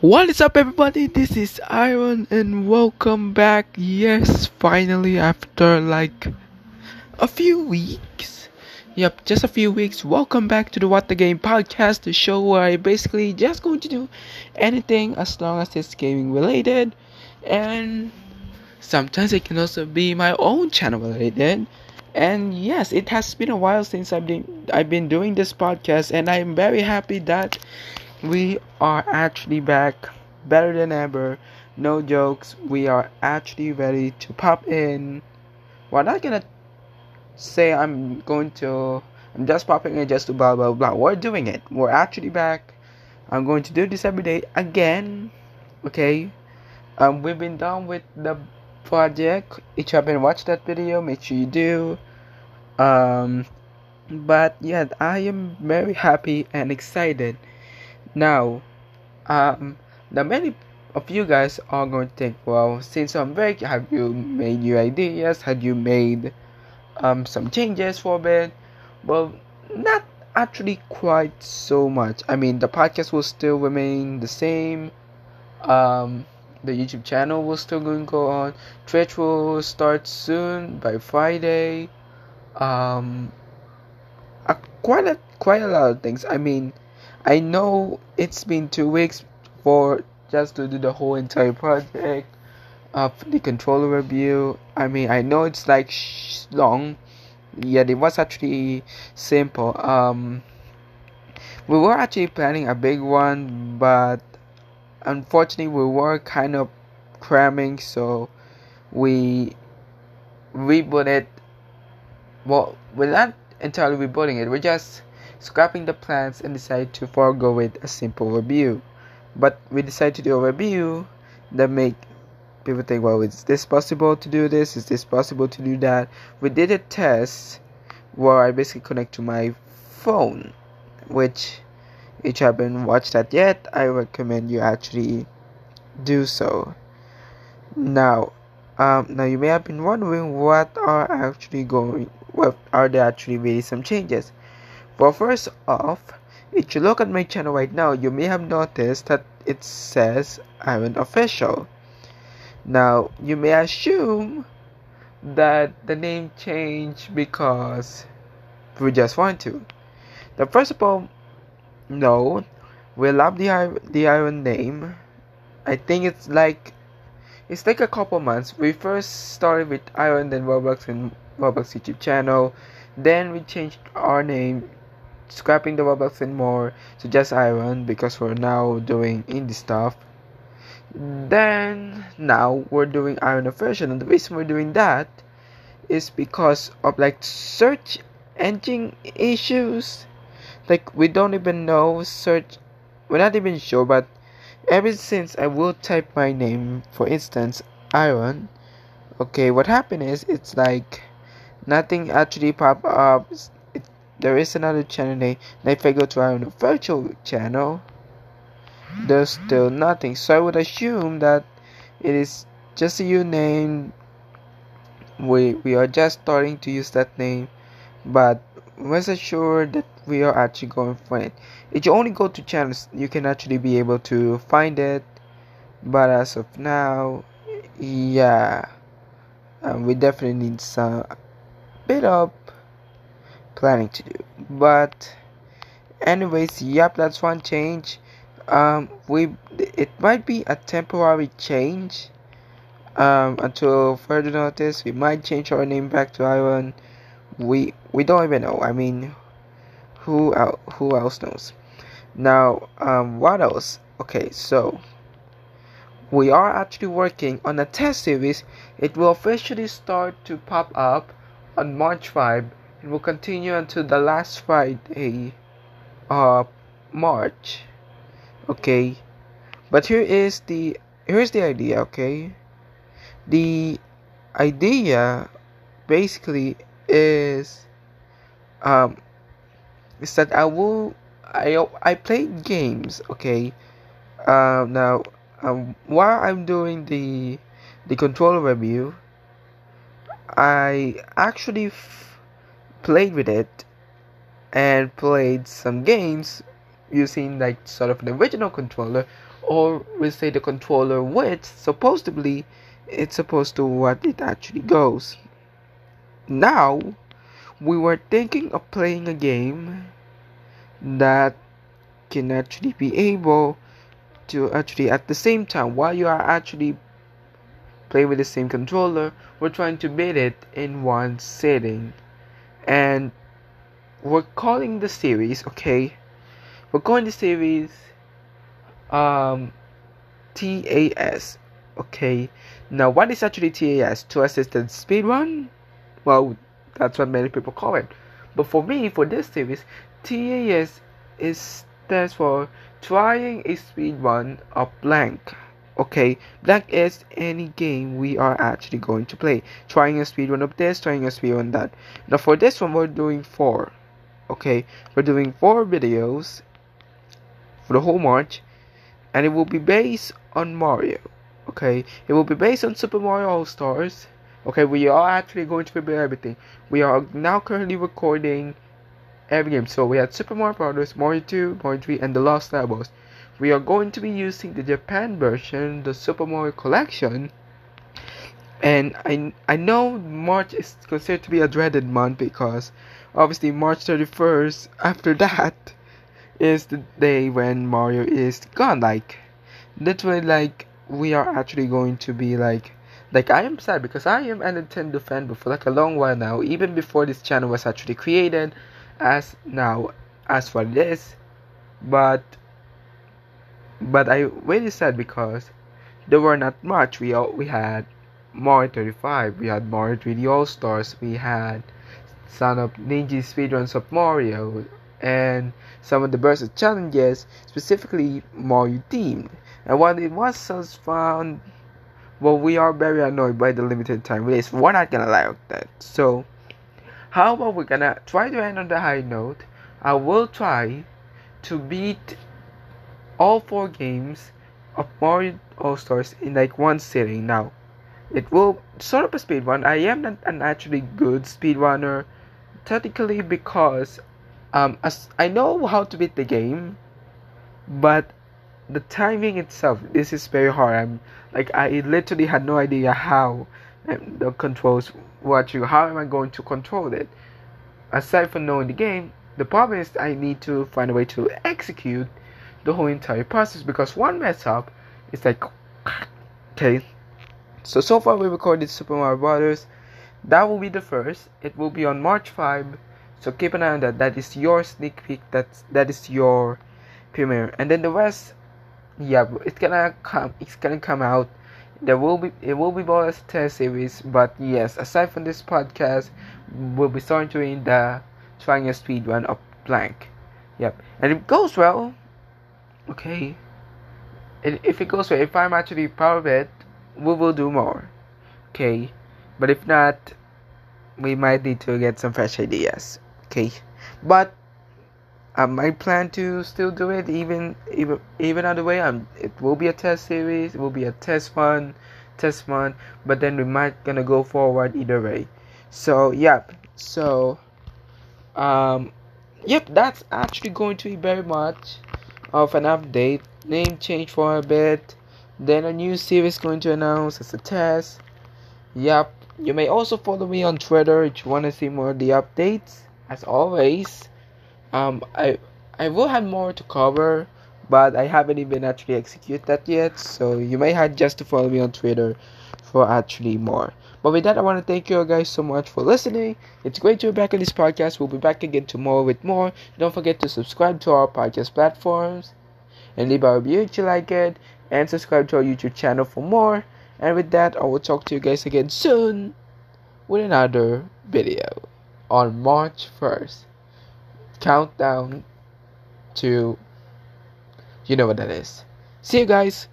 What is up, everybody? This is Iron, and welcome back. Yes, finally, after like a few weeks. Yep, just a few weeks. Welcome back to the What the Game podcast, the show where I basically just going to do anything as long as it's gaming related, and sometimes it can also be my own channel related. And yes, it has been a while since I've been I've been doing this podcast, and I'm very happy that we are actually back better than ever. No jokes, we are actually ready to pop in. We're not gonna say I'm going to, I'm just popping in just to blah blah blah. We're doing it. We're actually back. I'm going to do this every day again. Okay. Um, we've been done with the project. If you haven't watched that video, make sure you do. Um, but yeah, I am very happy and excited now, um, now many of you guys are going to think, well, since I'm very, have you made new ideas? Have you made um some changes for it? Well, not actually quite so much. I mean, the podcast will still remain the same. Um, the YouTube channel will still going to go on. Twitch will start soon by Friday. Um, uh, quite a quite a lot of things. I mean I know it's been two weeks for just to do the whole entire project of the controller review. I mean, I know it's like sh- long, yet it was actually simple. Um, we were actually planning a big one, but unfortunately, we were kind of cramming, so we rebooted. Well, we're not entirely rebooting it. We're just scrapping the plans and decide to forego with a simple review. But we decide to do a review that make people think, well, is this possible to do this? Is this possible to do that? We did a test where I basically connect to my phone, which if you haven't watched that yet, I recommend you actually do so. Now, um, now you may have been wondering what are actually going, what are there actually really some changes? Well, first off, if you look at my channel right now, you may have noticed that it says I'm an official. Now, you may assume that the name changed because we just want to. The first of all, no, we love the the Iron name. I think it's like it's like a couple months. We first started with Iron, then Roblox and Roblox YouTube channel. Then we changed our name scrapping the Roblox and more to just Iron because we're now doing indie stuff. Then now we're doing Iron version, and the reason we're doing that is because of like search engine issues. Like we don't even know search. We're not even sure, but ever since I will type my name, for instance, Iron. Okay, what happened is it's like nothing actually pop up there is another channel name and if I go to our virtual channel. There's still nothing. So I would assume that it is just a new name. We we are just starting to use that name but rest assured that we are actually going for it. If you only go to channels you can actually be able to find it. But as of now yeah um, we definitely need some bit of planning to do. But anyways yep that's one change. Um we it might be a temporary change um until further notice. We might change our name back to iron we we don't even know. I mean who else who else knows? Now um what else? Okay so we are actually working on a test series. It will officially start to pop up on march 5 it will continue until the last Friday of March. Okay. But here is the here's the idea, okay? The idea basically is um is that I will I I play games, okay? Uh, now um, while I'm doing the the controller review, I actually played with it and played some games using like sort of an original controller or we say the controller which supposedly it's supposed to what it actually goes. Now we were thinking of playing a game that can actually be able to actually at the same time while you are actually playing with the same controller we're trying to beat it in one sitting and we're calling the series okay? We're calling the series um TAS okay? Now what is actually TAS tool assisted speed run? Well that's what many people call it. But for me for this series TAS is stands for trying a speed run of blank okay blank is any game we are actually going to play. Trying a speed run of this trying a speed run that. Now for this one we're doing four. Okay we're doing four videos for the whole march and it will be based on mario. Okay it will be based on super mario all stars okay we are actually going to prepare everything. We are now currently recording every game. So we had super mario brothers mario 2 mario 3 and the lost levels we are going to be using the japan version the super mario collection. And I, I know March is considered to be a dreaded month because obviously March 31st after that is the day when Mario is gone. Like literally like we are actually going to be like like I am sad because I am a Nintendo fan for like a long while now. Even before this channel was actually created as now as for this. But but I really sad because there were not much. We all, we had Mario 35 we had Mario 3D All Stars we had Son of Ninja speedruns of Mario and some of the burst challenges specifically Mario themed and while it was found well we are very annoyed by the limited time release. We're not gonna lie with that. So how about we're gonna try to end on the high note? I will try to beat all four games of Mario All Stars in like one sitting now it will sort of a speed run I am not an actually good speedrunner technically because um, as I know how to beat the game, but the timing itself, this is very hard. I'm like I literally had no idea how um, the controls what you. How am I going to control it? Aside from knowing the game, the problem is I need to find a way to execute the whole entire process because one mess up is like okay. So so far we recorded Super Mario Brothers. That will be the first. It will be on March 5 so keep an eye on that. That is your sneak peek. That's that is your premiere. And then the rest, yeah, it's gonna come. It's gonna come out. There will be it will be bonus test series. But yes, aside from this podcast, we'll be starting doing the trying a speed run of blank. Yep, and it goes well, okay. And if it goes well, if I'm actually proud of it, we will do more. Okay, but if not, we might need to get some fresh ideas okay but I might plan to still do it even even even on the way. Um, it will be a test series. It will be a test fun, test fun. But then we might gonna go forward either way. So yeah. So um, yep. That's actually going to be very much of an update. Name change for a bit. Then a new series going to announce as a test. Yep. You may also follow me on Twitter if you want to see more of the updates as always. Um, I I will have more to cover, but I haven't even actually executed that yet. So you may have just to follow me on Twitter for actually more. But with that, I want to thank you guys so much for listening. It's great to be back on this podcast. We'll be back again tomorrow with more. Don't forget to subscribe to our podcast platforms and leave a review if you like it. And subscribe to our YouTube channel for more. And with that, I will talk to you guys again soon with another video on March 1st. Countdown to. You know what that is. See you guys.